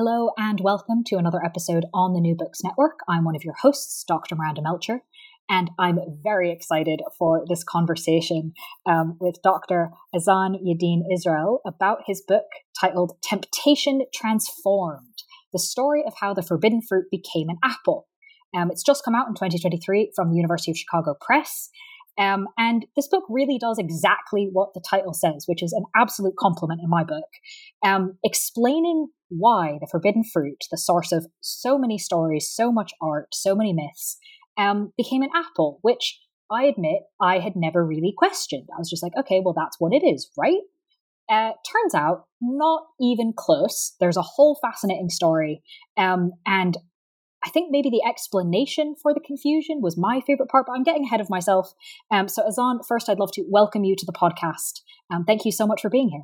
Hello and welcome to another episode on the New Books Network. I'm one of your hosts, Dr. Miranda Melcher, and I'm very excited for this conversation um, with Dr. Azzan Yadin Israel about his book titled Temptation Transformed The Story of How the Forbidden Fruit Became an Apple. Um, it's just come out in 2023 from the University of Chicago Press. Um, and this book really does exactly what the title says, which is an absolute compliment in my book, um, explaining why the forbidden fruit, the source of so many stories, so much art, so many myths, um, became an apple, which I admit I had never really questioned. I was just like, okay, well, that's what it is, right? Uh, turns out, not even close. There's a whole fascinating story. Um, and I think maybe the explanation for the confusion was my favorite part, but I'm getting ahead of myself. Um, so, Azzan, first, I'd love to welcome you to the podcast. Um, thank you so much for being here.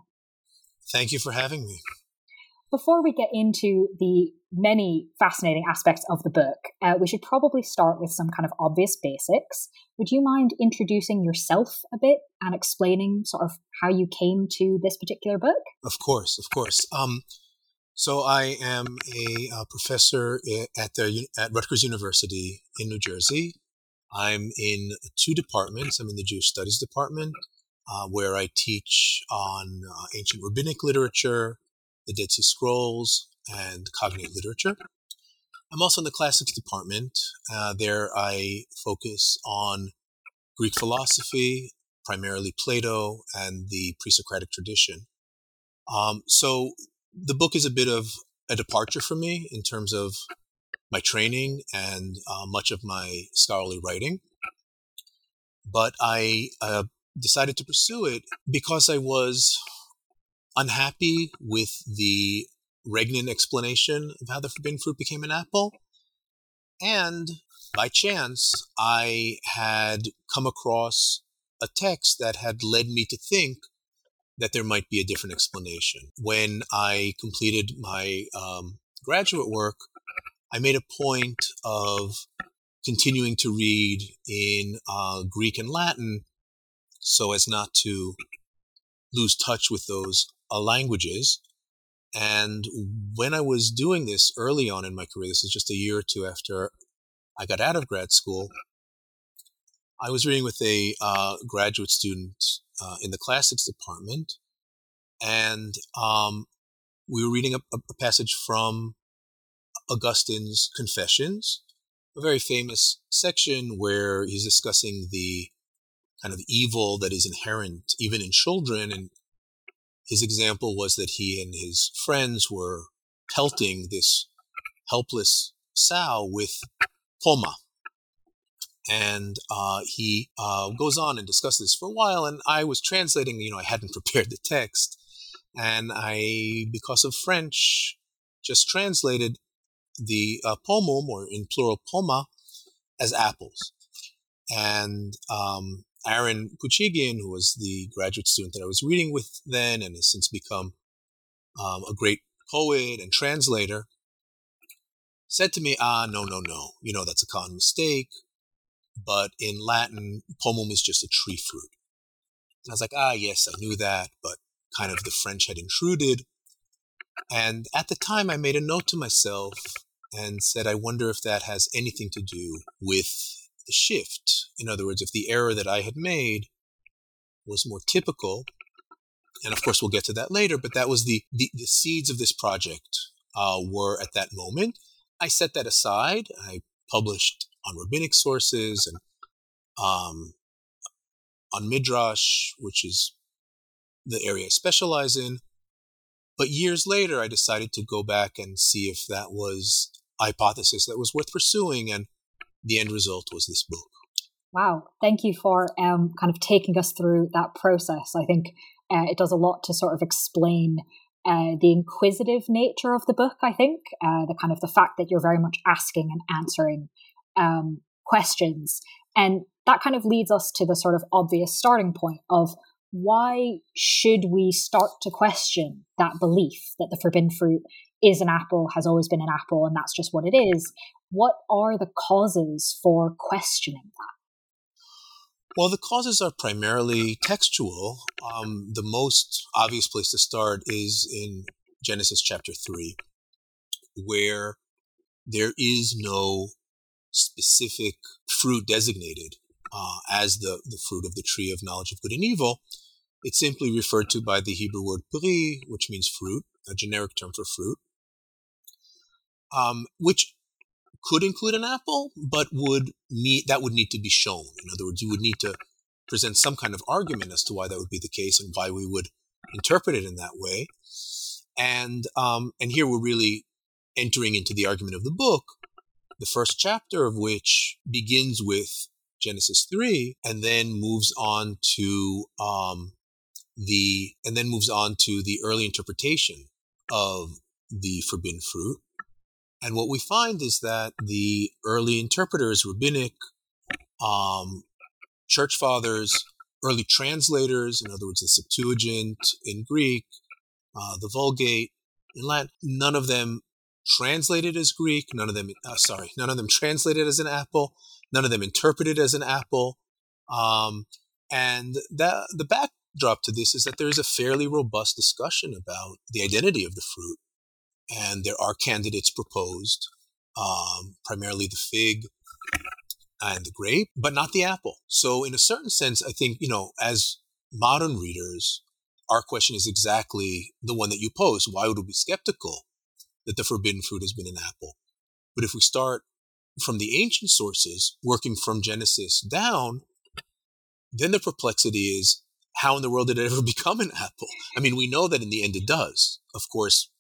Thank you for having me. Before we get into the many fascinating aspects of the book, uh, we should probably start with some kind of obvious basics. Would you mind introducing yourself a bit and explaining sort of how you came to this particular book? Of course, of course. Um, so I am a, a, professor at the at Rutgers University in New Jersey. I'm in two departments. I'm in the Jewish Studies department, uh, where I teach on uh, ancient rabbinic literature, the Dead Sea Scrolls, and Cognate Literature. I'm also in the Classics department. Uh, there I focus on Greek philosophy, primarily Plato and the pre Socratic tradition. Um, so the book is a bit of a departure for me in terms of my training and uh, much of my scholarly writing. But I uh, decided to pursue it because I was unhappy with the Regnin explanation of how the forbidden fruit became an apple. And by chance, I had come across a text that had led me to think that there might be a different explanation. When I completed my um, graduate work, I made a point of continuing to read in uh, Greek and Latin so as not to lose touch with those uh, languages. And when I was doing this early on in my career, this is just a year or two after I got out of grad school, I was reading with a uh, graduate student uh, in the classics department, and um, we were reading a, a, passage from Augustine's Confessions, a very famous section where he's discussing the kind of evil that is inherent even in children and his example was that he and his friends were pelting this helpless sow with poma. And uh, he uh, goes on and discusses this for a while. And I was translating, you know, I hadn't prepared the text. And I, because of French, just translated the uh, pomum, or in plural poma, as apples. And um, Aaron Poochigian, who was the graduate student that I was reading with then and has since become um, a great poet and translator, said to me, ah, no, no, no, you know, that's a common mistake. But in Latin, pomum is just a tree fruit. And I was like, ah, yes, I knew that, but kind of the French had intruded. And at the time, I made a note to myself and said, I wonder if that has anything to do with the shift. In other words, if the error that I had made was more typical, and of course we'll get to that later, but that was the, the, the seeds of this project uh, were at that moment. I set that aside. I published on rabbinic sources and um, on Midrash, which is the area I specialize in. But years later, I decided to go back and see if that was a hypothesis that was worth pursuing, and the end result was this book. Wow, thank you for um, kind of taking us through that process. I think uh, it does a lot to sort of explain uh, the inquisitive nature of the book. I think uh, the kind of the fact that you're very much asking and answering um, questions, and that kind of leads us to the sort of obvious starting point of why should we start to question that belief that the forbidden fruit is an apple, has always been an apple, and that's just what it is? What are the causes for questioning that? Well, the causes are primarily textual. Um, the most obvious place to start is in Genesis chapter 3, where there is no specific fruit designated uh, as the, the fruit of the tree of knowledge of good and evil. It's simply referred to by the Hebrew word peri, which means fruit, a generic term for fruit, um, which could include an apple, but would need that would need to be shown. In other words, you would need to present some kind of argument as to why that would be the case and why we would interpret it in that way. And um, and here we're really entering into the argument of the book, the first chapter of which begins with Genesis three, and then moves on to um, the and then moves on to the early interpretation of the forbidden fruit. And what we find is that the early interpreters, rabbinic, um, church fathers, early translators, in other words, the Septuagint in Greek, uh, the Vulgate in Latin, none of them translated as Greek, none of them, uh, sorry, none of them translated as an apple, none of them interpreted as an apple. Um, and that, the backdrop to this is that there is a fairly robust discussion about the identity of the fruit. And there are candidates proposed, um, primarily the fig and the grape, but not the apple. So, in a certain sense, I think, you know, as modern readers, our question is exactly the one that you pose. Why would we be skeptical that the forbidden fruit has been an apple? But if we start from the ancient sources, working from Genesis down, then the perplexity is how in the world did it ever become an apple? I mean, we know that in the end it does. Of course,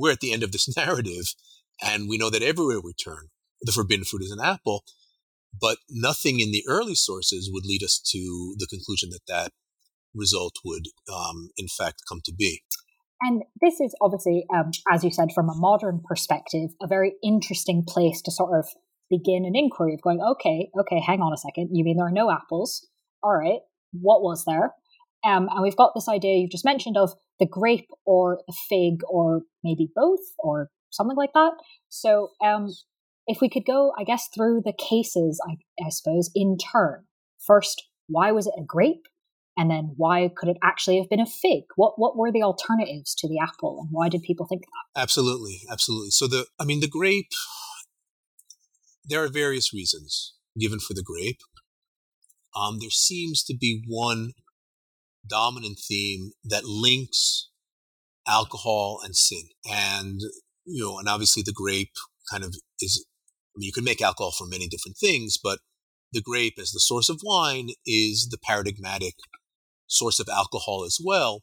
we're at the end of this narrative, and we know that everywhere we turn, the forbidden fruit is an apple. But nothing in the early sources would lead us to the conclusion that that result would, um, in fact, come to be. And this is obviously, um, as you said, from a modern perspective, a very interesting place to sort of begin an inquiry of going, okay, okay, hang on a second. You mean there are no apples? All right what was there. Um, and we've got this idea you've just mentioned of the grape or the fig or maybe both or something like that. So um, if we could go, I guess, through the cases, I, I suppose, in turn. First, why was it a grape? And then why could it actually have been a fig? What what were the alternatives to the apple and why did people think that? Absolutely, absolutely. So the I mean the grape there are various reasons given for the grape um, there seems to be one dominant theme that links alcohol and sin. And, you know, and obviously the grape kind of is, I mean, you can make alcohol from many different things, but the grape as the source of wine is the paradigmatic source of alcohol as well.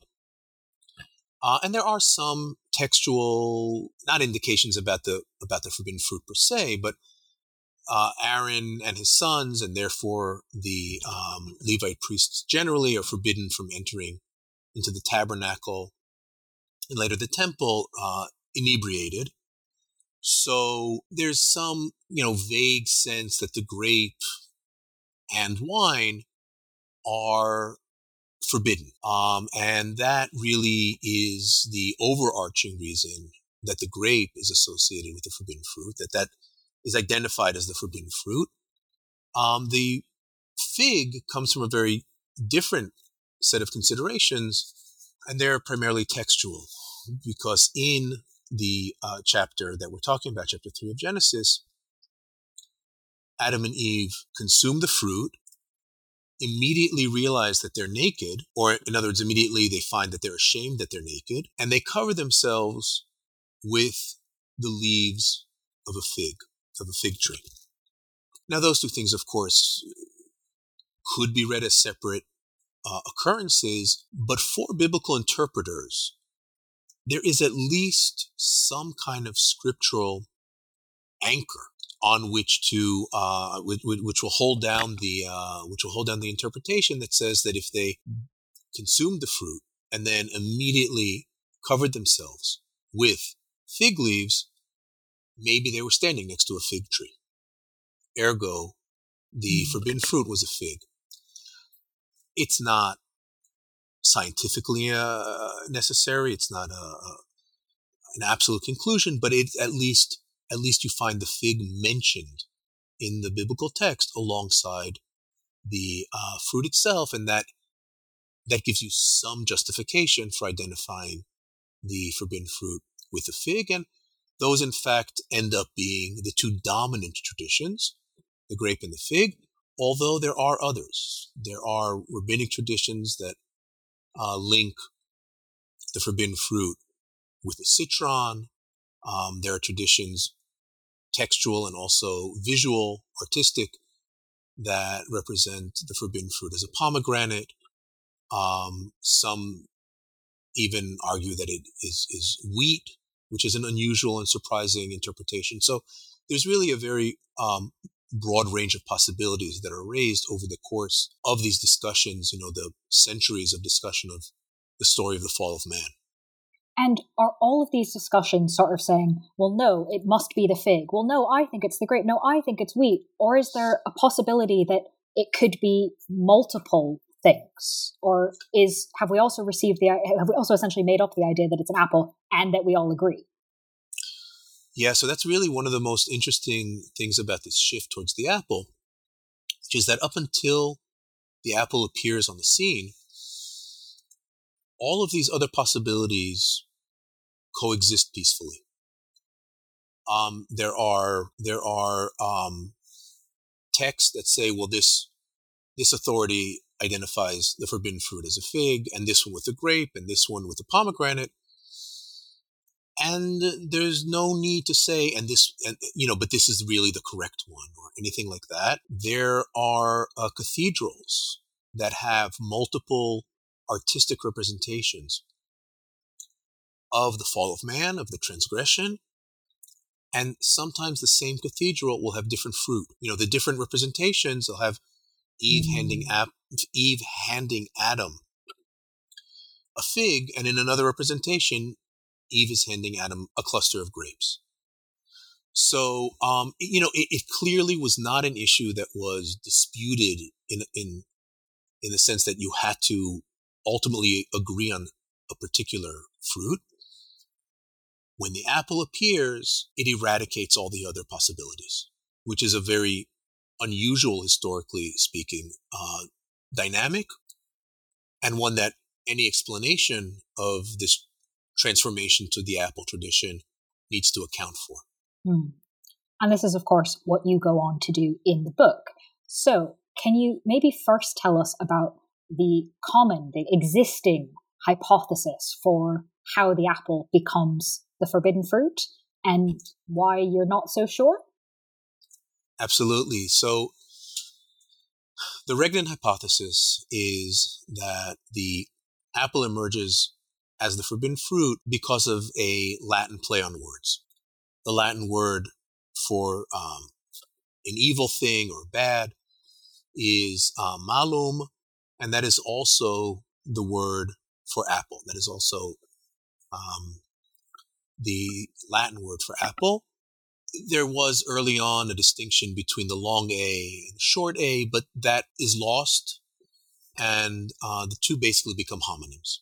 Uh, and there are some textual, not indications about the about the forbidden fruit per se, but uh, Aaron and his sons, and therefore the um, Levite priests generally, are forbidden from entering into the tabernacle and later the temple uh, inebriated. So there's some, you know, vague sense that the grape and wine are forbidden. Um, and that really is the overarching reason that the grape is associated with the forbidden fruit, that that is identified as the forbidden fruit. Um, the fig comes from a very different set of considerations, and they're primarily textual, because in the uh, chapter that we're talking about, chapter 3 of Genesis, Adam and Eve consume the fruit, immediately realize that they're naked, or in other words, immediately they find that they're ashamed that they're naked, and they cover themselves with the leaves of a fig, of a fig tree. Now, those two things, of course, could be read as separate uh, occurrences, but for biblical interpreters, there is at least some kind of scriptural anchor on which to uh, which, which, will hold down the uh, which will hold down the interpretation that says that if they consumed the fruit and then immediately covered themselves with fig leaves, maybe they were standing next to a fig tree. Ergo, the mm. forbidden fruit was a fig. It's not scientifically uh, necessary. It's not a, a, an absolute conclusion, but it at least at least you find the fig mentioned in the biblical text alongside the uh, fruit itself, and that that gives you some justification for identifying the forbidden fruit with the fig, and those in fact end up being the two dominant traditions, the grape and the fig. Although there are others, there are rabbinic traditions that uh, link the forbidden fruit with the citron. Um, there are traditions textual and also visual, artistic, that represent the forbidden fruit as a pomegranate. Um, some even argue that it is, is wheat, which is an unusual and surprising interpretation. So there's really a very um, broad range of possibilities that are raised over the course of these discussions, you know, the centuries of discussion of the story of the fall of man. And are all of these discussions sort of saying, well, no, it must be the fig? Well, no, I think it's the grape. No, I think it's wheat. Or is there a possibility that it could be multiple things? Or is have we also received the have we also essentially made up the idea that it's an apple and that we all agree? Yeah, so that's really one of the most interesting things about this shift towards the apple, which is that up until the apple appears on the scene, all of these other possibilities coexist peacefully. Um, there are there are um, texts that say, well, this this authority identifies the forbidden fruit as a fig, and this one with a grape, and this one with a pomegranate. And there's no need to say, and this, and, you know, but this is really the correct one, or anything like that. There are uh, cathedrals that have multiple artistic representations of the fall of man, of the transgression. And sometimes the same cathedral will have different fruit. You know, the different representations, they'll have Eve mm. handing Ab- Eve handing Adam a fig, and in another representation, Eve is handing Adam a cluster of grapes. So, um, you know, it, it, clearly was not an issue that was disputed in in in the sense that you had to ultimately agree on a particular fruit. When the apple appears, it eradicates all the other possibilities, which is a very unusual, historically speaking, uh, dynamic, and one that any explanation of this transformation to the apple tradition needs to account for. Hmm. And this is, of course, what you go on to do in the book. So, can you maybe first tell us about the common, the existing hypothesis for how the apple becomes the forbidden fruit and why you're not so sure? Absolutely. So, the Regnan hypothesis is that the apple emerges as the forbidden fruit because of a Latin play on words. The Latin word for um, an evil thing or bad is uh, malum, and that is also the word for apple. That is also um, the Latin word for apple. There was early on a distinction between the long A and the short A, but that is lost, and uh, the two basically become homonyms.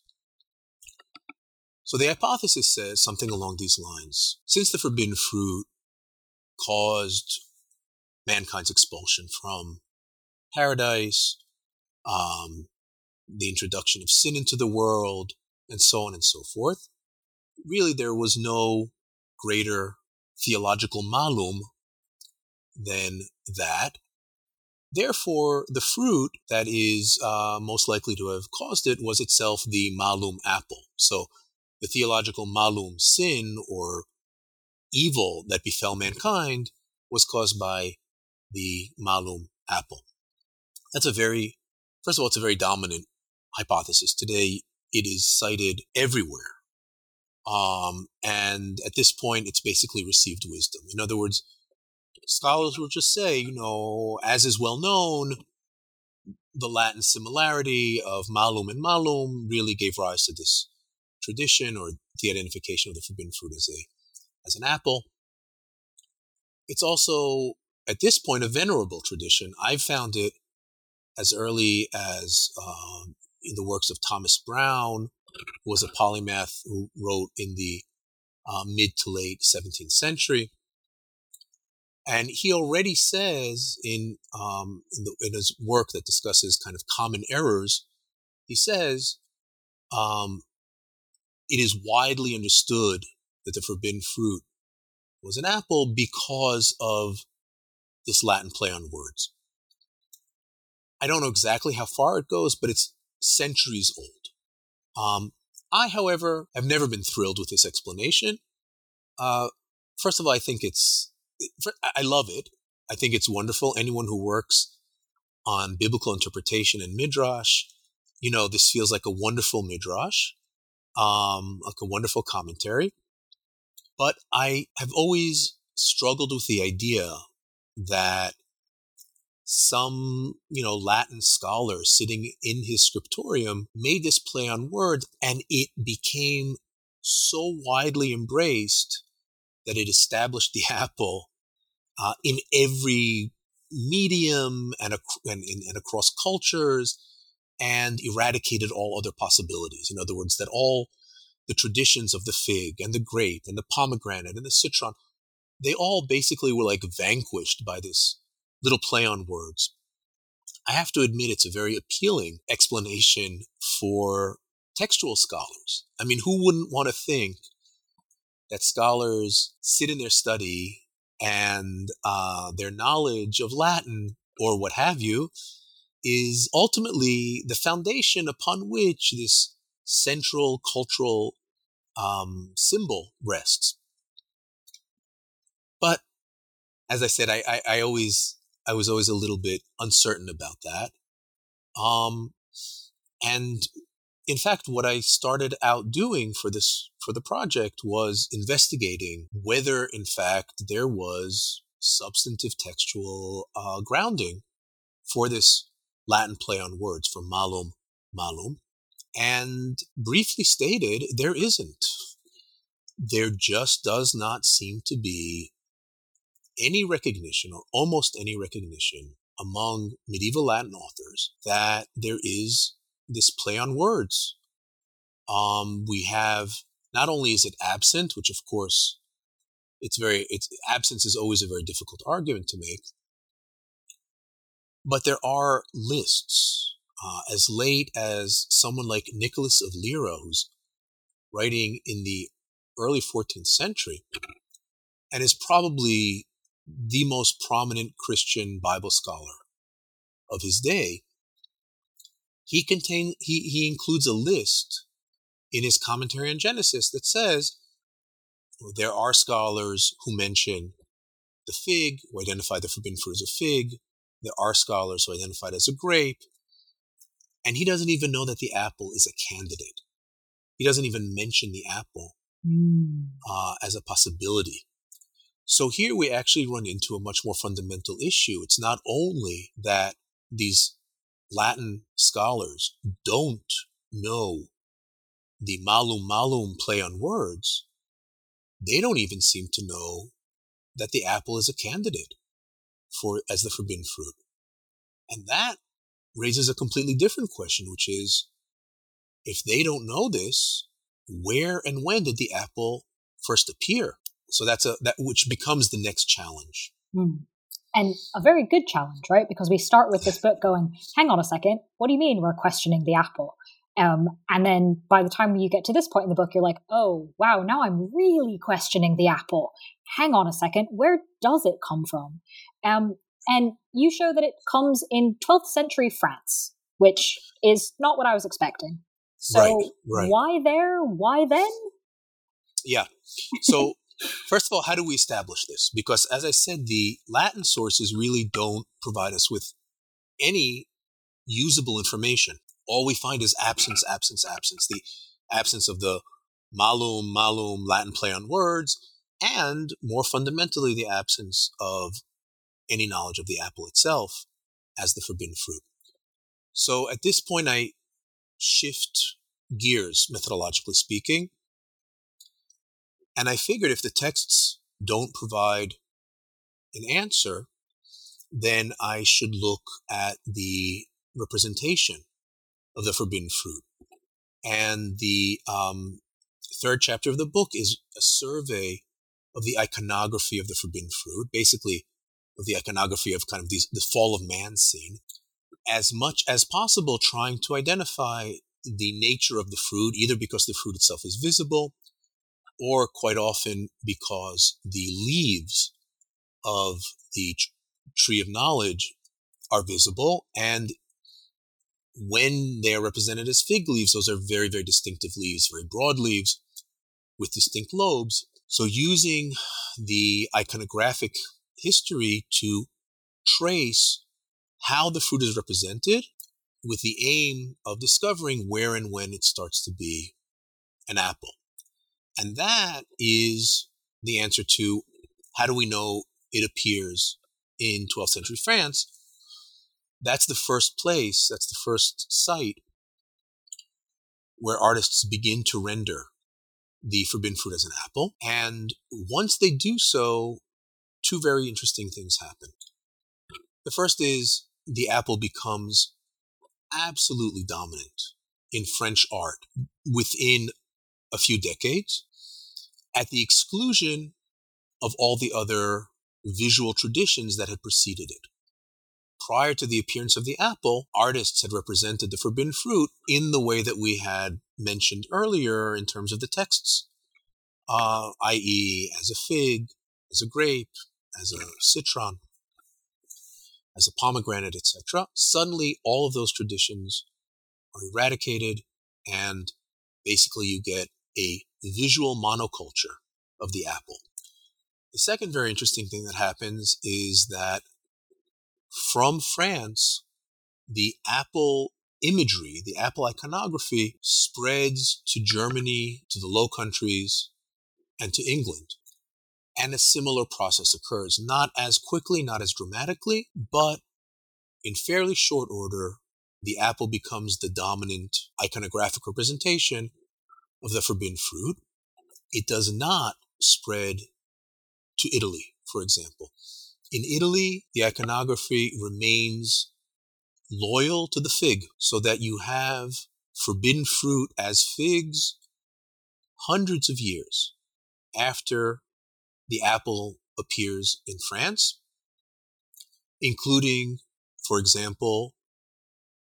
So the hypothesis says something along these lines. Since the forbidden fruit caused mankind's expulsion from paradise, um, the introduction of sin into the world, and so on and so forth. Really, there was no greater theological malum than that. Therefore, the fruit that is uh, most likely to have caused it was itself the malum apple. So, the theological malum sin or evil that befell mankind was caused by the malum apple. That's a very, first of all, it's a very dominant hypothesis. Today, it is cited everywhere. Um, and at this point, it's basically received wisdom. In other words, scholars will just say, you know, as is well known, the Latin similarity of malum and malum really gave rise to this tradition or the identification of the forbidden fruit as a as an apple. It's also at this point a venerable tradition. I've found it as early as um, in the works of Thomas Browne, who was a polymath who wrote in the uh, mid to late 17th century. And he already says in, um, in, the, in, his work that discusses kind of common errors, he says um, it is widely understood that the forbidden fruit was an apple because of this Latin play on words. I don't know exactly how far it goes, but it's centuries old. Um, I, however, have never been thrilled with this explanation. Uh, first of all, I think it's, I love it. I think it's wonderful. Anyone who works on biblical interpretation and midrash, you know, this feels like a wonderful midrash, um, like a wonderful commentary. But I have always struggled with the idea that some, you know, Latin scholar sitting in his scriptorium made this play on words and it became so widely embraced that it established the apple uh, in every medium and, and, and across cultures and eradicated all other possibilities. In other words, that all the traditions of the fig and the grape and the pomegranate and the citron, they all basically were like vanquished by this little play on words. I have to admit it's a very appealing explanation for textual scholars. I mean, who wouldn't want to think that scholars sit in their study and uh, their knowledge of Latin or what have you is ultimately the foundation upon which this central cultural um, symbol rests. But as I said, I, I, I always I was always a little bit uncertain about that. Um, and in fact, what I started out doing for this for the project was investigating whether, in fact, there was substantive textual uh, grounding for this Latin play on words from malum malum. And briefly stated, there isn't. There just does not seem to be any recognition or almost any recognition among medieval Latin authors that there is this play on words. Um, we have not only is it absent, which of course it's very it's absence is always a very difficult argument to make, but there are lists uh, as late as someone like Nicholas of Lyra, who's writing in the early 14th century, and is probably the most prominent Christian Bible scholar of his day, he contain he, he includes a list in his commentary on Genesis that says there are scholars who mention the fig, who identify the forbidden fruit as a fig. There are scholars who identify it as a grape. And he doesn't even know that the apple is a candidate. He doesn't even mention the apple mm. uh, as a possibility. So here we actually run into a much more fundamental issue. It's not only that these Latin scholars don't know the malum malum play on words, they don't even seem to know that the apple is a candidate for as the forbidden fruit. And that raises a completely different question, which is if they don't know this, where and when did the apple first appear? So that's a that which becomes the next challenge. Mm. And a very good challenge, right? Because we start with this book going, hang on a second, what do you mean we're questioning the apple? Um, and then by the time you get to this point in the book, you're like, oh, wow, now I'm really questioning the apple. Hang on a second, where does it come from? Um, and you show that it comes in 12th century France, which is not what I was expecting. So right, right. why there? Why then? Yeah. So first of all, how do we establish this? Because as I said, the Latin sources really don't provide us with any usable information. All we find is absence, absence, absence. The absence of the malum, malum, Latin play on words, and more fundamentally, the absence of any knowledge of the apple itself as the forbidden fruit. So at this point, I shift gears, methodologically speaking. And I figured if the texts don't provide an answer, then I should look at the representation of the forbidden fruit. And the um, third chapter of the book is a survey of the iconography of the forbidden fruit, basically of the iconography of kind of these, the fall of man scene, as much as possible trying to identify the nature of the fruit, either because the fruit itself is visible or quite often because the leaves of the tree of knowledge are visible and when they are represented as fig leaves, those are very, very distinctive leaves, very broad leaves with distinct lobes. So using the iconographic history to trace how the fruit is represented with the aim of discovering where and when it starts to be an apple. And that is the answer to how do we know it appears in 12th century France? That's the first place, that's the first site where artists begin to render the forbidden fruit as an apple. And once they do so, two very interesting things happen. The first is the apple becomes absolutely dominant in French art within a few decades, at the exclusion of all the other visual traditions that had preceded it. Prior to the appearance of the apple, artists had represented the forbidden fruit in the way that we had mentioned earlier in terms of the texts, uh, i.e., as a fig, as a grape, as a citron, as a pomegranate, etc. Suddenly, all of those traditions are eradicated, and basically, you get a visual monoculture of the apple. The second very interesting thing that happens is that from France, the apple imagery, the apple iconography spreads to Germany, to the Low Countries, and to England. And a similar process occurs, not as quickly, not as dramatically, but in fairly short order, the apple becomes the dominant iconographic representation of the forbidden fruit. It does not spread to Italy, for example. In Italy, the iconography remains loyal to the fig, so that you have forbidden fruit as figs hundreds of years after the apple appears in France, including, for example,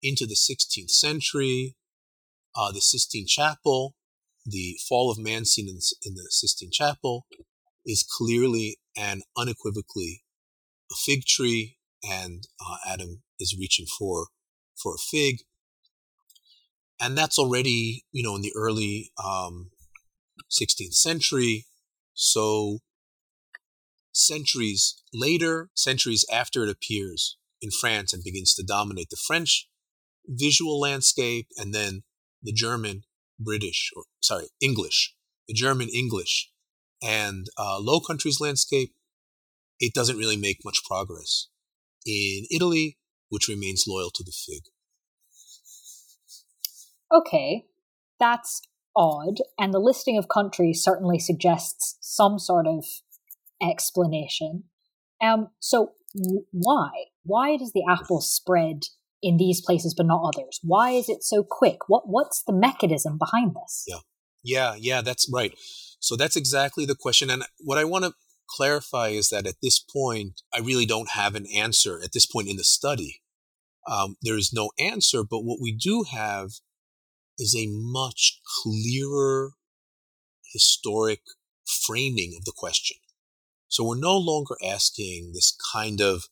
into the 16th century, uh, the Sistine Chapel, the fall of man scene in, in the Sistine Chapel is clearly and unequivocally a fig tree, and uh, Adam is reaching for for a fig, and that's already you know in the early um, 16th century. So centuries later, centuries after it appears in France and begins to dominate the French visual landscape, and then the German, British, or sorry, English, the German English, and uh, Low Countries landscape, it doesn't really make much progress. In Italy, which remains loyal to the fig. Okay, that's odd, and the listing of countries certainly suggests some sort of explanation. Um, so why? Why does the apple spread in these places but not others? Why is it so quick? What what's the mechanism behind this? Yeah, yeah, yeah. That's right. So that's exactly the question. And what I want to clarify is that at this point, I really don't have an answer. At this point in the study, um, there is no answer. But what we do have is a much clearer historic framing of the question. So we're no longer asking this kind of,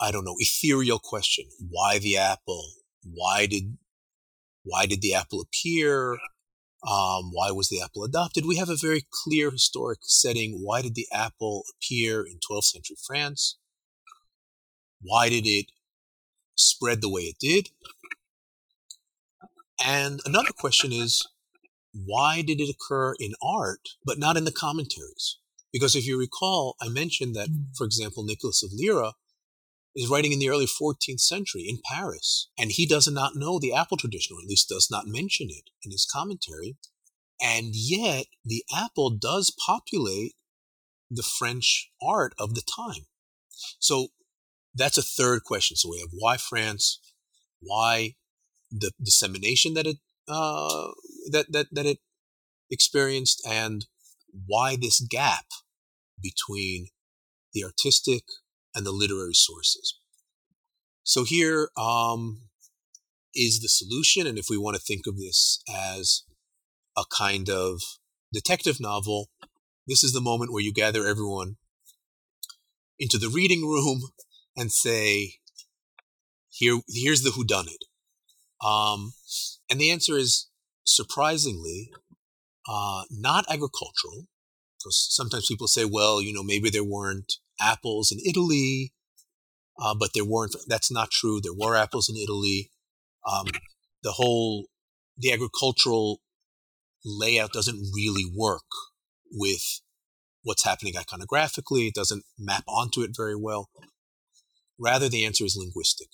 I don't know, ethereal question. Why the apple? Why did why did the apple appear? Um, why was the apple adopted? We have a very clear historic setting. Why did the apple appear in 12th century France? Why did it spread the way it did? And another question is, why did it occur in art, but not in the commentaries? Because if you recall, I mentioned that, hmm. for example, Nicholas of Lyra is writing in the early 14th century in Paris, and he does not know the apple tradition, or at least does not mention it in his commentary. And yet, the apple does populate the French art of the time. So that's a third question. So we have why France, why the dissemination that it uh, that that that it experienced, and why this gap between the artistic and the literary sources. So here um, is the solution, and if we want to think of this as a kind of detective novel, this is the moment where you gather everyone into the reading room and say, "Here, here's the whodunit." Um, and the answer is surprisingly uh, not agricultural, because sometimes people say, "Well, you know, maybe there weren't apples in Italy, uh, but there weren't." That's not true. There were apples in Italy. Um, the whole the agricultural layout doesn't really work with what's happening iconographically. It doesn't map onto it very well. Rather, the answer is linguistic.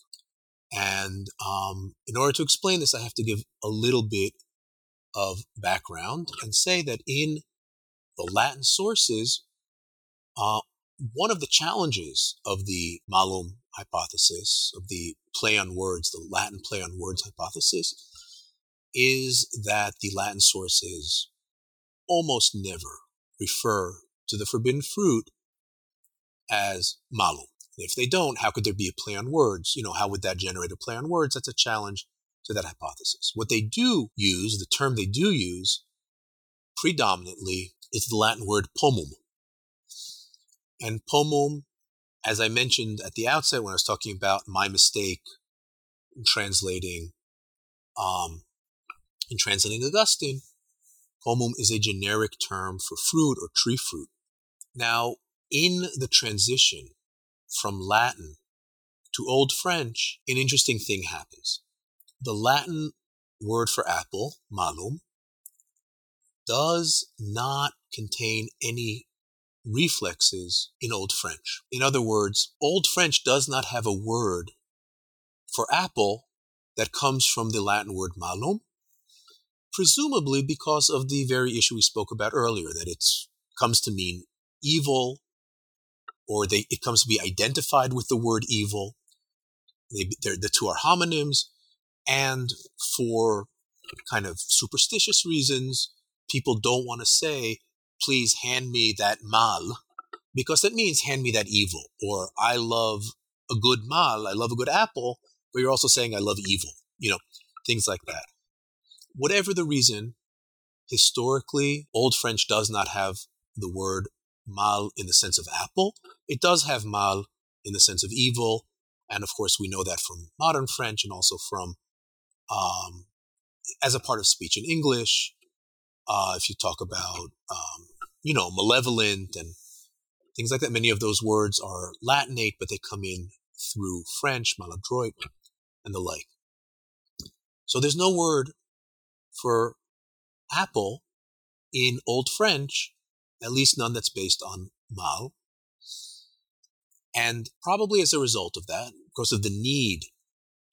And um, in order to explain this, I have to give a little bit of background and say that in the Latin sources, uh, one of the challenges of the malum hypothesis, of the play on words, the Latin play on words hypothesis, is that the Latin sources almost never refer to the forbidden fruit as malum. If they don't, how could there be a play on words? You know, how would that generate a play on words? That's a challenge to that hypothesis. What they do use, the term they do use predominantly is the Latin word pomum. And pomum, as I mentioned at the outset when I was talking about my mistake in translating, um, in translating Augustine, pomum is a generic term for fruit or tree fruit. Now, in the transition from Latin to Old French, an interesting thing happens. The Latin word for apple, malum, does not contain any reflexes in Old French. In other words, Old French does not have a word for apple that comes from the Latin word malum, presumably because of the very issue we spoke about earlier, that it comes to mean evil or they, it comes to be identified with the word evil. They, the two are homonyms. And for kind of superstitious reasons, people don't want to say, please hand me that mal, because that means hand me that evil. Or I love a good mal, I love a good apple, but you're also saying I love evil, you know, things like that. Whatever the reason, historically, Old French does not have the word mal in the sense of apple. It does have mal in the sense of evil. And of course, we know that from modern French and also from um, as a part of speech in English. Uh, if you talk about, um, you know, malevolent and things like that, many of those words are Latinate, but they come in through French, maladroit, and the like. So there's no word for apple in Old French at least none that's based on mal. And probably as a result of that, because of the need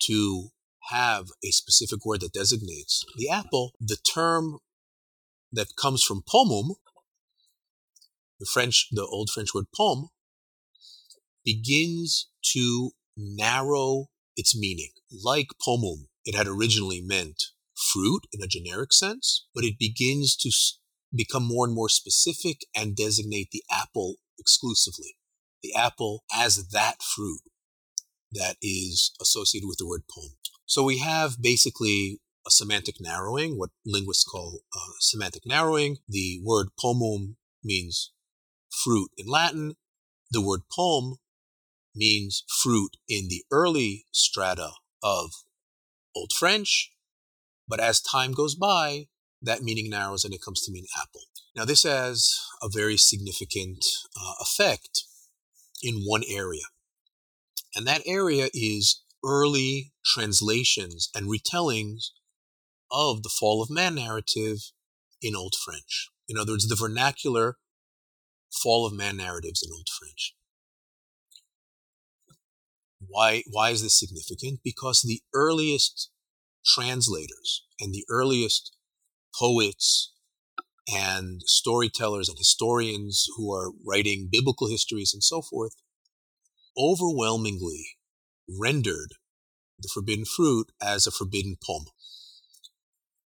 to have a specific word that designates the apple, the term that comes from pomum, the French, the old French word pomme, begins to narrow its meaning. Like pomum, it had originally meant fruit in a generic sense, but it begins to become more and more specific and designate the apple exclusively. The apple as that fruit that is associated with the word pomme. So we have basically a semantic narrowing, what linguists call uh, semantic narrowing. The word pomum means fruit in Latin. The word pomme means fruit in the early strata of Old French. But as time goes by, that meaning narrows and it comes to mean apple. Now, this has a very significant uh, effect in one area. And that area is early translations and retellings of the fall of man narrative in Old French. In other words, the vernacular fall of man narratives in Old French. Why, why is this significant? Because the earliest translators and the earliest poets and storytellers and historians who are writing biblical histories and so forth overwhelmingly rendered the forbidden fruit as a forbidden pomme.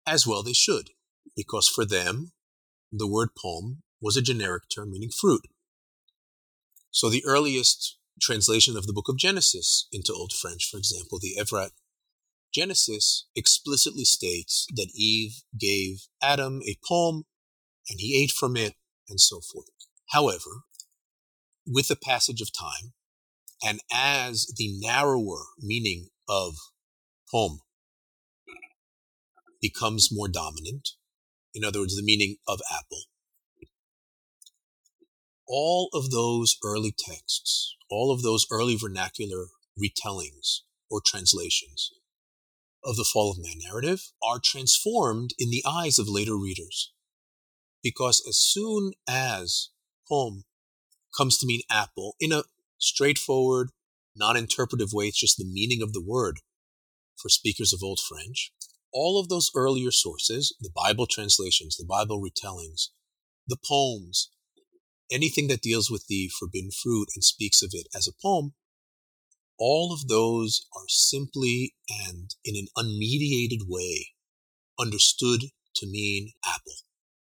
As well they should, because for them, the word pomme was a generic term meaning fruit. So the earliest translation of the book of Genesis into Old French, for example, the Evrat Genesis explicitly states that Eve gave Adam a pomme and he ate from it and so forth. However, with the passage of time, and as the narrower meaning of pomme becomes more dominant, in other words, the meaning of apple, all of those early texts, all of those early vernacular retellings or translations of the fall of man narrative are transformed in the eyes of later readers. Because as soon as pomme comes to mean apple in a straightforward, non interpretive way, it's just the meaning of the word for speakers of Old French, all of those earlier sources, the Bible translations, the Bible retellings, the poems, anything that deals with the forbidden fruit and speaks of it as a pomme, all of those are simply and in an unmediated way understood to mean apple.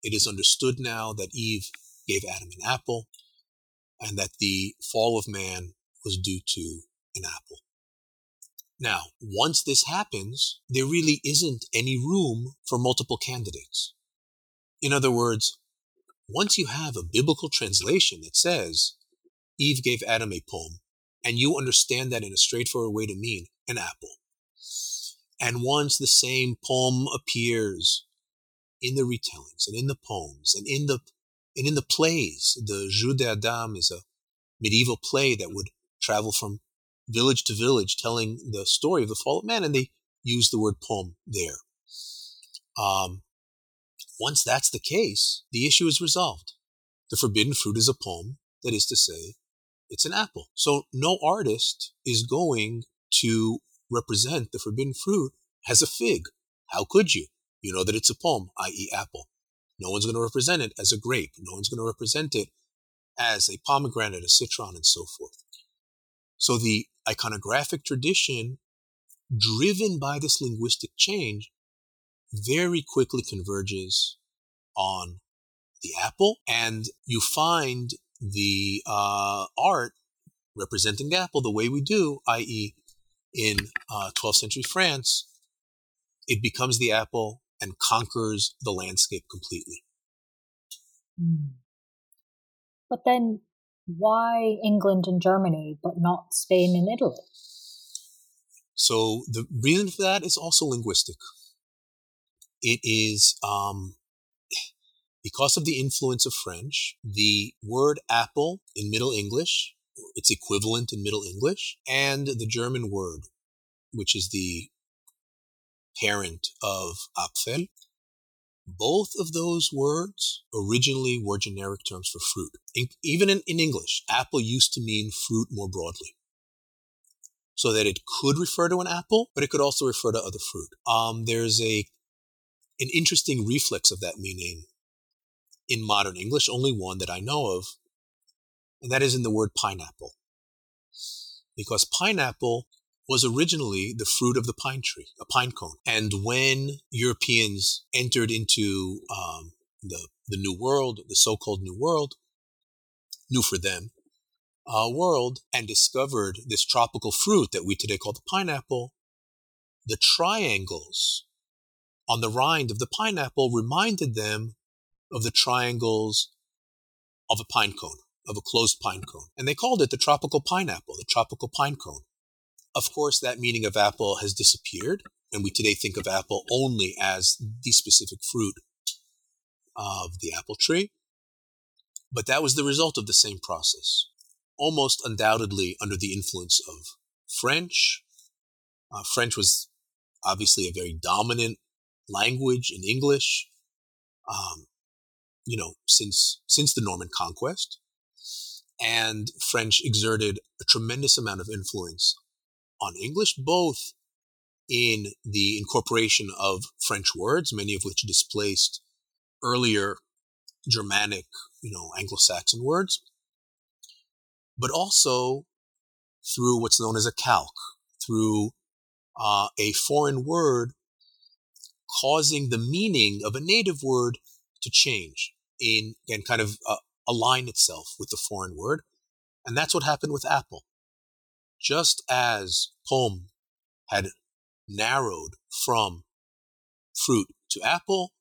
It is understood now that Eve gave Adam an apple and that the fall of man was due to an apple. Now, once this happens, there really isn't any room for multiple candidates. In other words, once you have a biblical translation that says Eve gave Adam a pomme, and you understand that in a straightforward way to mean an apple, and once the same pomme appears in the retellings and in the poems and in the and in the plays, the Jeu d'Adam is a medieval play that would travel from village to village telling the story of the fall of man, and they use the word pomme there. Um, once that's the case, the issue is resolved. The forbidden fruit is a pomme, that is to say, it's an apple. So no artist is going to represent the forbidden fruit as a fig. How could you? You know that it's a pomme, i.e., apple. No one's going to represent it as a grape. No one's going to represent it as a pomegranate, a citron, and so forth. So the iconographic tradition, driven by this linguistic change, very quickly converges on the apple, and you find the uh, art representing the apple the way we do, i.e., in uh, 12th century France, it becomes the apple and conquers the landscape completely. Hmm. But then, why England and Germany, but not Spain and Italy? So the reason for that is also linguistic. It is um, because of the influence of French, the word apple in Middle English, its equivalent in Middle English, and the German word, which is the parent of Apfel, both of those words originally were generic terms for fruit. In, even in, in English, apple used to mean fruit more broadly so that it could refer to an apple, but it could also refer to other fruit. Um, there's a an interesting reflex of that meaning in modern English, only one that I know of, and that is in the word pineapple. Because pineapple was originally the fruit of the pine tree, a pine cone. And when Europeans entered into um, the, the New World, the so called New World, new for them, uh, world, and discovered this tropical fruit that we today call the pineapple, the triangles on the rind of the pineapple reminded them of the triangles of a pine cone, of a closed pine cone. And they called it the tropical pineapple, the tropical pine cone. Of course, that meaning of apple has disappeared and we today think of apple only as the specific fruit of the apple tree. But that was the result of the same process, almost undoubtedly under the influence of French. Uh, French was obviously a very dominant language in English, um, you know, since since the Norman conquest, and French exerted a tremendous amount of influence on English, both in the incorporation of French words, many of which displaced earlier Germanic, you know, Anglo-Saxon words, but also through what's known as a calque, through uh, a foreign word causing the meaning of a native word to change in and kind of uh, align itself with the foreign word. And that's what happened with apple. Just as pomme had narrowed from fruit to apple,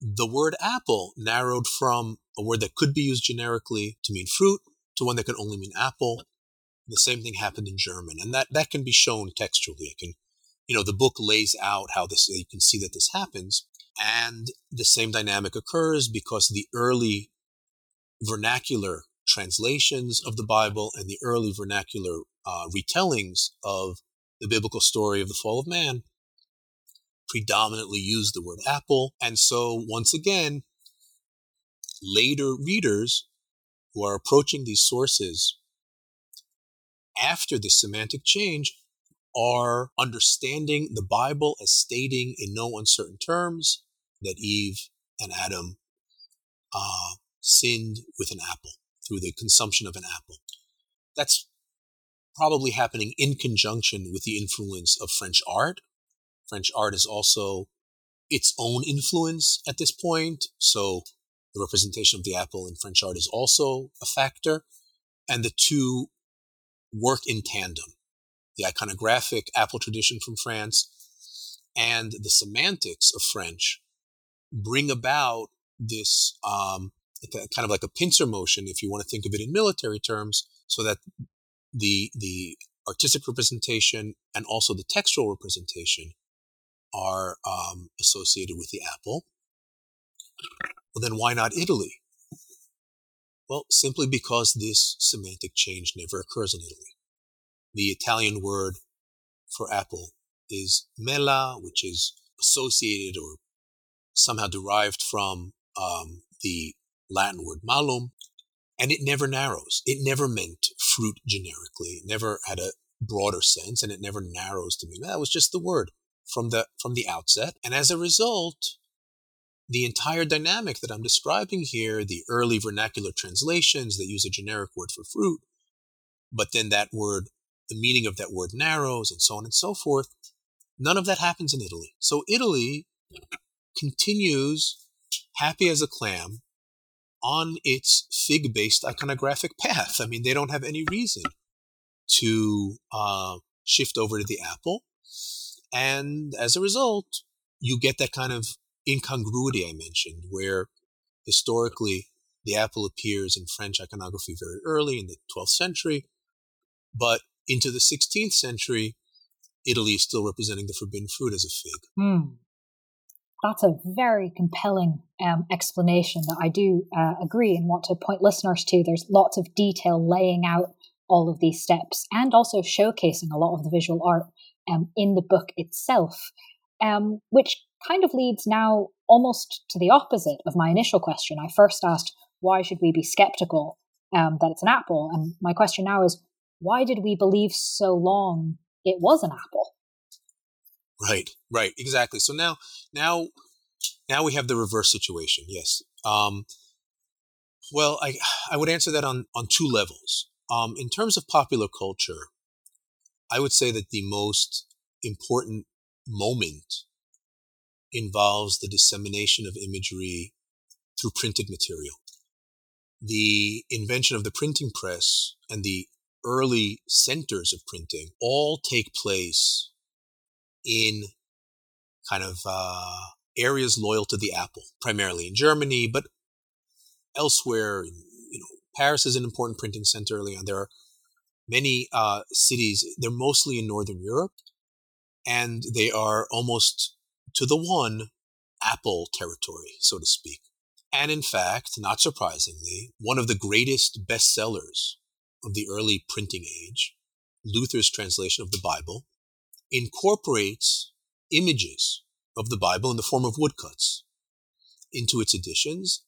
the word apple narrowed from a word that could be used generically to mean fruit to one that could only mean apple. The same thing happened in German, and that, that can be shown textually. It can, you know, the book lays out how this, you can see that this happens. And the same dynamic occurs because the early vernacular translations of the Bible and the early vernacular uh, retellings of the biblical story of the fall of man predominantly use the word apple. And so, once again, later readers who are approaching these sources after the semantic change are understanding the Bible as stating in no uncertain terms that Eve and Adam uh, sinned with an apple through the consumption of an apple. That's probably happening in conjunction with the influence of French art. French art is also its own influence at this point. So the representation of the apple in French art is also a factor. And the two work in tandem. The iconographic apple tradition from France and the semantics of French bring about this um, kind of like a pincer motion, if you want to think of it in military terms, so that the the artistic representation and also the textual representation are um, associated with the apple. Well, then why not Italy? Well, simply because this semantic change never occurs in Italy. The Italian word for apple is mela, which is associated or somehow derived from um, the Latin word malum, and it never narrows. It never meant fruit generically. It never had a broader sense, and it never narrows to mean that was just the word from the from the outset. And as a result, the entire dynamic that I'm describing here, the early vernacular translations that use a generic word for fruit, but then that word, the meaning of that word narrows, and so on and so forth. None of that happens in Italy. So Italy continues happy as a clam on its fig based iconographic path. I mean, they don't have any reason to uh, shift over to the apple. And as a result, you get that kind of incongruity I mentioned, where historically the apple appears in French iconography very early in the 12th century, but into the 16th century, Italy is still representing the forbidden fruit as a fig. Mm that's a very compelling um, explanation that I do uh, agree and want to point listeners to. There's lots of detail laying out all of these steps and also showcasing a lot of the visual art um, in the book itself, um, which kind of leads now almost to the opposite of my initial question. I first asked, why should we be skeptical um, that it's an apple? And my question now is, why did we believe so long it was an apple? Right, right, exactly. So now, now, now we have the reverse situation. Yes. Um, well, I I would answer that on on two levels. Um, in terms of popular culture, I would say that the most important moment involves the dissemination of imagery through printed material. The invention of the printing press and the early centers of printing all take place in kind of uh, areas loyal to the Apple, primarily in Germany, but elsewhere. You know, Paris is an important printing center early on. There are many uh, cities. They're mostly in Northern Europe, and they are almost to the one Apple territory, so to speak. And in fact, not surprisingly, one of the greatest bestsellers of the early printing age, Luther's translation of the Bible, incorporates images of the Bible in the form of woodcuts into its editions.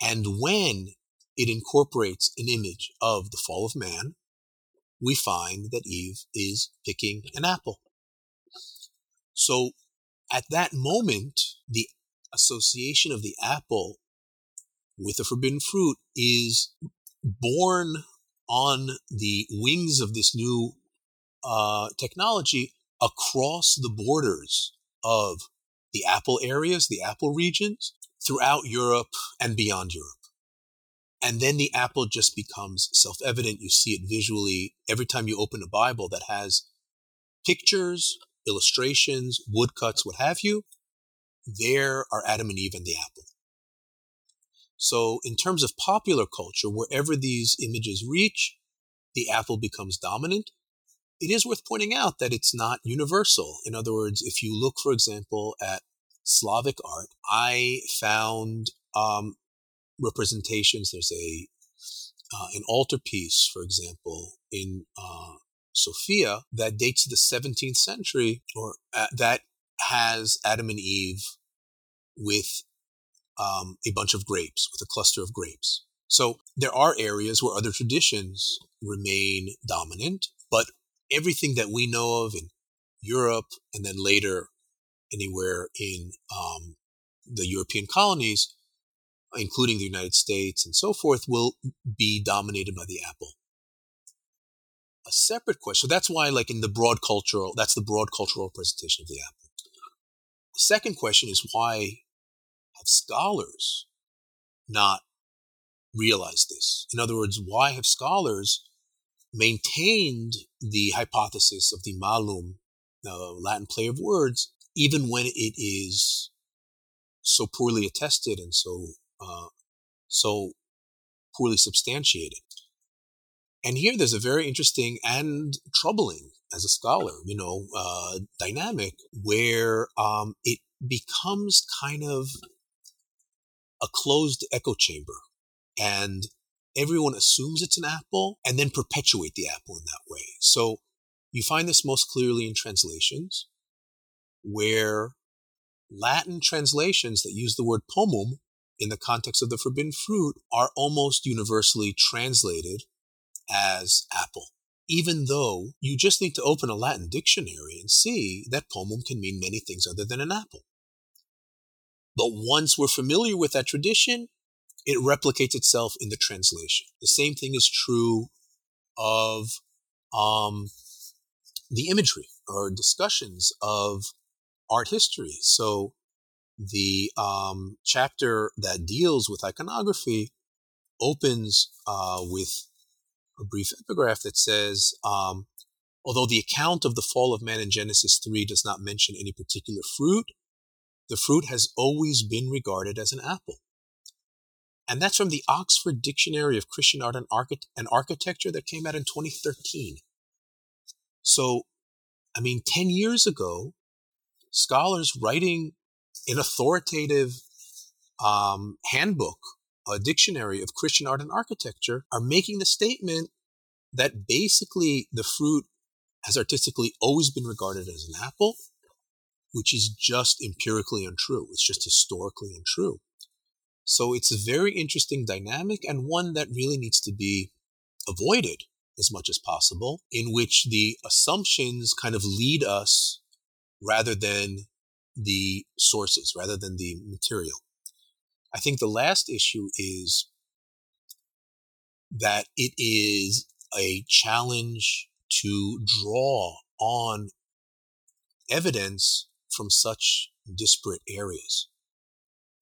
And when it incorporates an image of the fall of man, we find that Eve is picking an apple. So at that moment, the association of the apple with the forbidden fruit is born on the wings of this new uh, technology across the borders of the Apple areas, the Apple regions, throughout Europe and beyond Europe. And then the apple just becomes self evident. You see it visually every time you open a Bible that has pictures, illustrations, woodcuts, what have you. There are Adam and Eve and the apple. So, in terms of popular culture, wherever these images reach, the apple becomes dominant. It is worth pointing out that it's not universal. In other words, if you look, for example, at Slavic art, I found um, representations. There's a uh, an altarpiece, for example, in uh, Sofia that dates to the 17th century, or uh, that has Adam and Eve with um, a bunch of grapes, with a cluster of grapes. So there are areas where other traditions remain dominant, but everything that we know of in Europe and then later anywhere in um, the European colonies, including the United States and so forth, will be dominated by the apple. A separate question. So that's why, like in the broad cultural, that's the broad cultural presentation of the apple. The second question is why have scholars not realized this? In other words, why have scholars maintained the hypothesis of the malum, the Latin play of words, even when it is so poorly attested and so uh, so poorly substantiated. And here there's a very interesting and troubling, as a scholar, you know, uh, dynamic where um, it becomes kind of a closed echo chamber. And everyone assumes it's an apple and then perpetuate the apple in that way. So you find this most clearly in translations where Latin translations that use the word pomum in the context of the forbidden fruit are almost universally translated as apple, even though you just need to open a Latin dictionary and see that pomum can mean many things other than an apple. But once we're familiar with that tradition, it replicates itself in the translation. The same thing is true of um, the imagery or discussions of art history. So the um, chapter that deals with iconography opens uh, with a brief epigraph that says, um, although the account of the fall of man in Genesis 3 does not mention any particular fruit, the fruit has always been regarded as an apple. And that's from the Oxford Dictionary of Christian Art and, and Architecture that came out in 2013. So, I mean, 10 years ago, scholars writing an authoritative um, handbook, a dictionary of Christian art and architecture, are making the statement that basically the fruit has artistically always been regarded as an apple, which is just empirically untrue. It's just historically untrue. So it's a very interesting dynamic and one that really needs to be avoided as much as possible, in which the assumptions kind of lead us rather than the sources rather than the material. I think the last issue is that it is a challenge to draw on evidence from such disparate areas.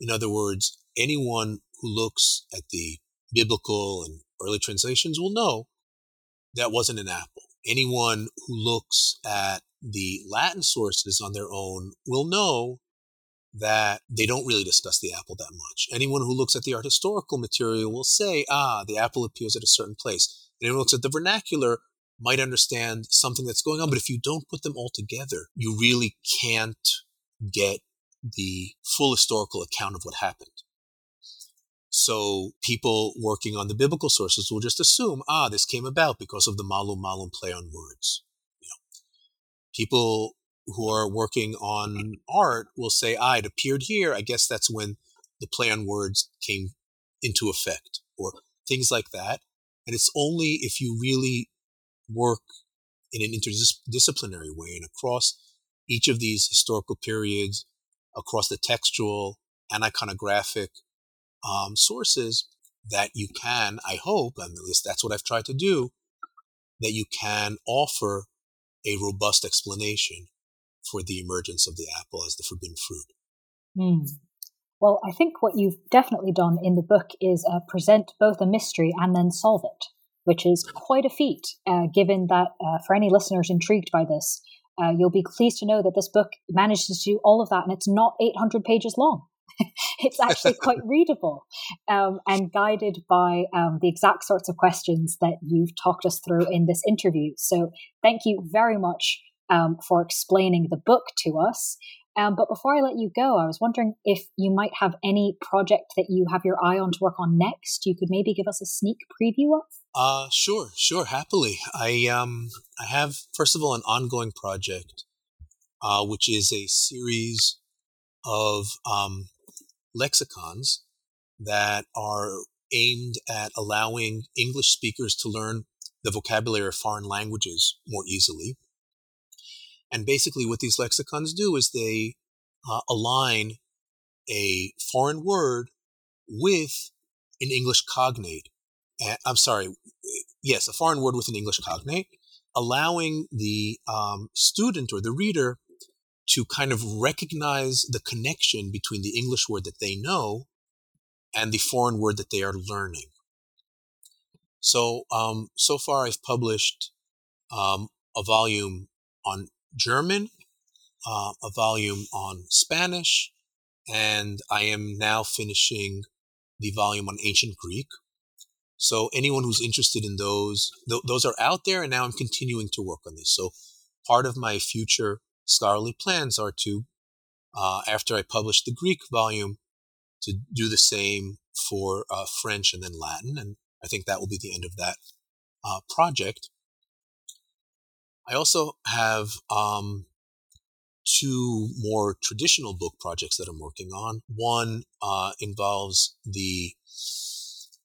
In other words, anyone who looks at the biblical and early translations will know that wasn't an apple. Anyone who looks at the Latin sources on their own will know that they don't really discuss the apple that much. Anyone who looks at the art historical material will say, ah, the apple appears at a certain place. Anyone who looks at the vernacular might understand something that's going on. But if you don't put them all together, you really can't get the full historical account of what happened. So people working on the biblical sources will just assume, ah, this came about because of the malum malum play on words. You know, people who are working on art will say, ah, it appeared here. I guess that's when the play on words came into effect or things like that. And it's only if you really work in an interdisciplinary way and across each of these historical periods, across the textual and iconographic um, sources that you can, I hope, and at least that's what I've tried to do, that you can offer a robust explanation for the emergence of the apple as the forbidden fruit. Mm. Well, I think what you've definitely done in the book is uh, present both a mystery and then solve it, which is quite a feat, uh, given that uh, for any listeners intrigued by this, uh, you'll be pleased to know that this book manages to do all of that and it's not 800 pages long. it's actually quite readable um, and guided by um, the exact sorts of questions that you've talked us through in this interview. So, thank you very much um, for explaining the book to us. Um, but before I let you go, I was wondering if you might have any project that you have your eye on to work on next. You could maybe give us a sneak preview of. Uh, sure, sure, happily. I um, I have first of all an ongoing project, uh, which is a series of um, lexicons that are aimed at allowing English speakers to learn the vocabulary of foreign languages more easily. And basically, what these lexicons do is they uh, align a foreign word with an English cognate. I'm sorry, yes, a foreign word with an English cognate, allowing the um, student or the reader to kind of recognize the connection between the English word that they know and the foreign word that they are learning. So, um, so far I've published um, a volume on German, uh, a volume on Spanish, and I am now finishing the volume on ancient Greek. So anyone who's interested in those, th- those are out there, and now I'm continuing to work on this. So part of my future scholarly plans are to, uh, after I publish the Greek volume, to do the same for uh, French and then Latin, and I think that will be the end of that uh, project. I also have um, two more traditional book projects that I'm working on. One uh, involves the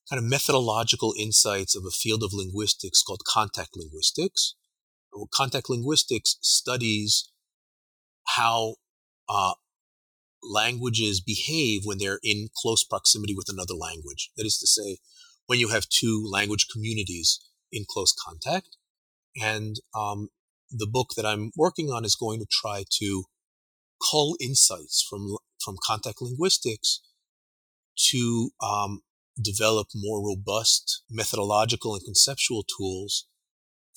kind of methodological insights of a field of linguistics called contact linguistics. Contact linguistics studies how uh, languages behave when they're in close proximity with another language. That is to say, when you have two language communities in close contact. And um, the book that I'm working on is going to try to cull insights from from contact linguistics to um, develop more robust methodological and conceptual tools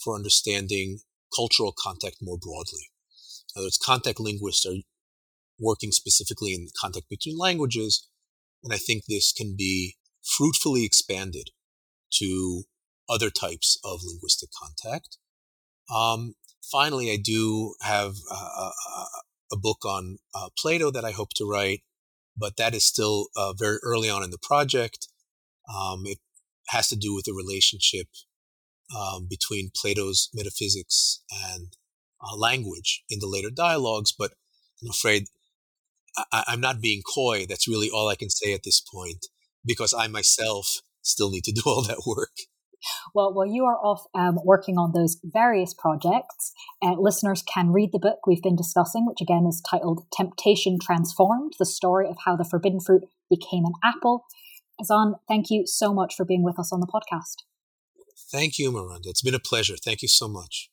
for understanding cultural contact more broadly. In other words, contact linguists are working specifically in contact between languages, and I think this can be fruitfully expanded to other types of linguistic contact. Um, finally, I do have a, book on uh, Plato that I hope to write, but that is still uh, very early on in the project. Um, it has to do with the relationship um, between Plato's metaphysics and uh, language in the later dialogues, but I'm afraid I, I'm not being coy. That's really all I can say at this point because I myself still need to do all that work. Well, while you are off um, working on those various projects, uh, listeners can read the book we've been discussing, which again is titled Temptation Transformed The Story of How the Forbidden Fruit Became an Apple. Azzan, thank you so much for being with us on the podcast. Thank you, Miranda. It's been a pleasure. Thank you so much.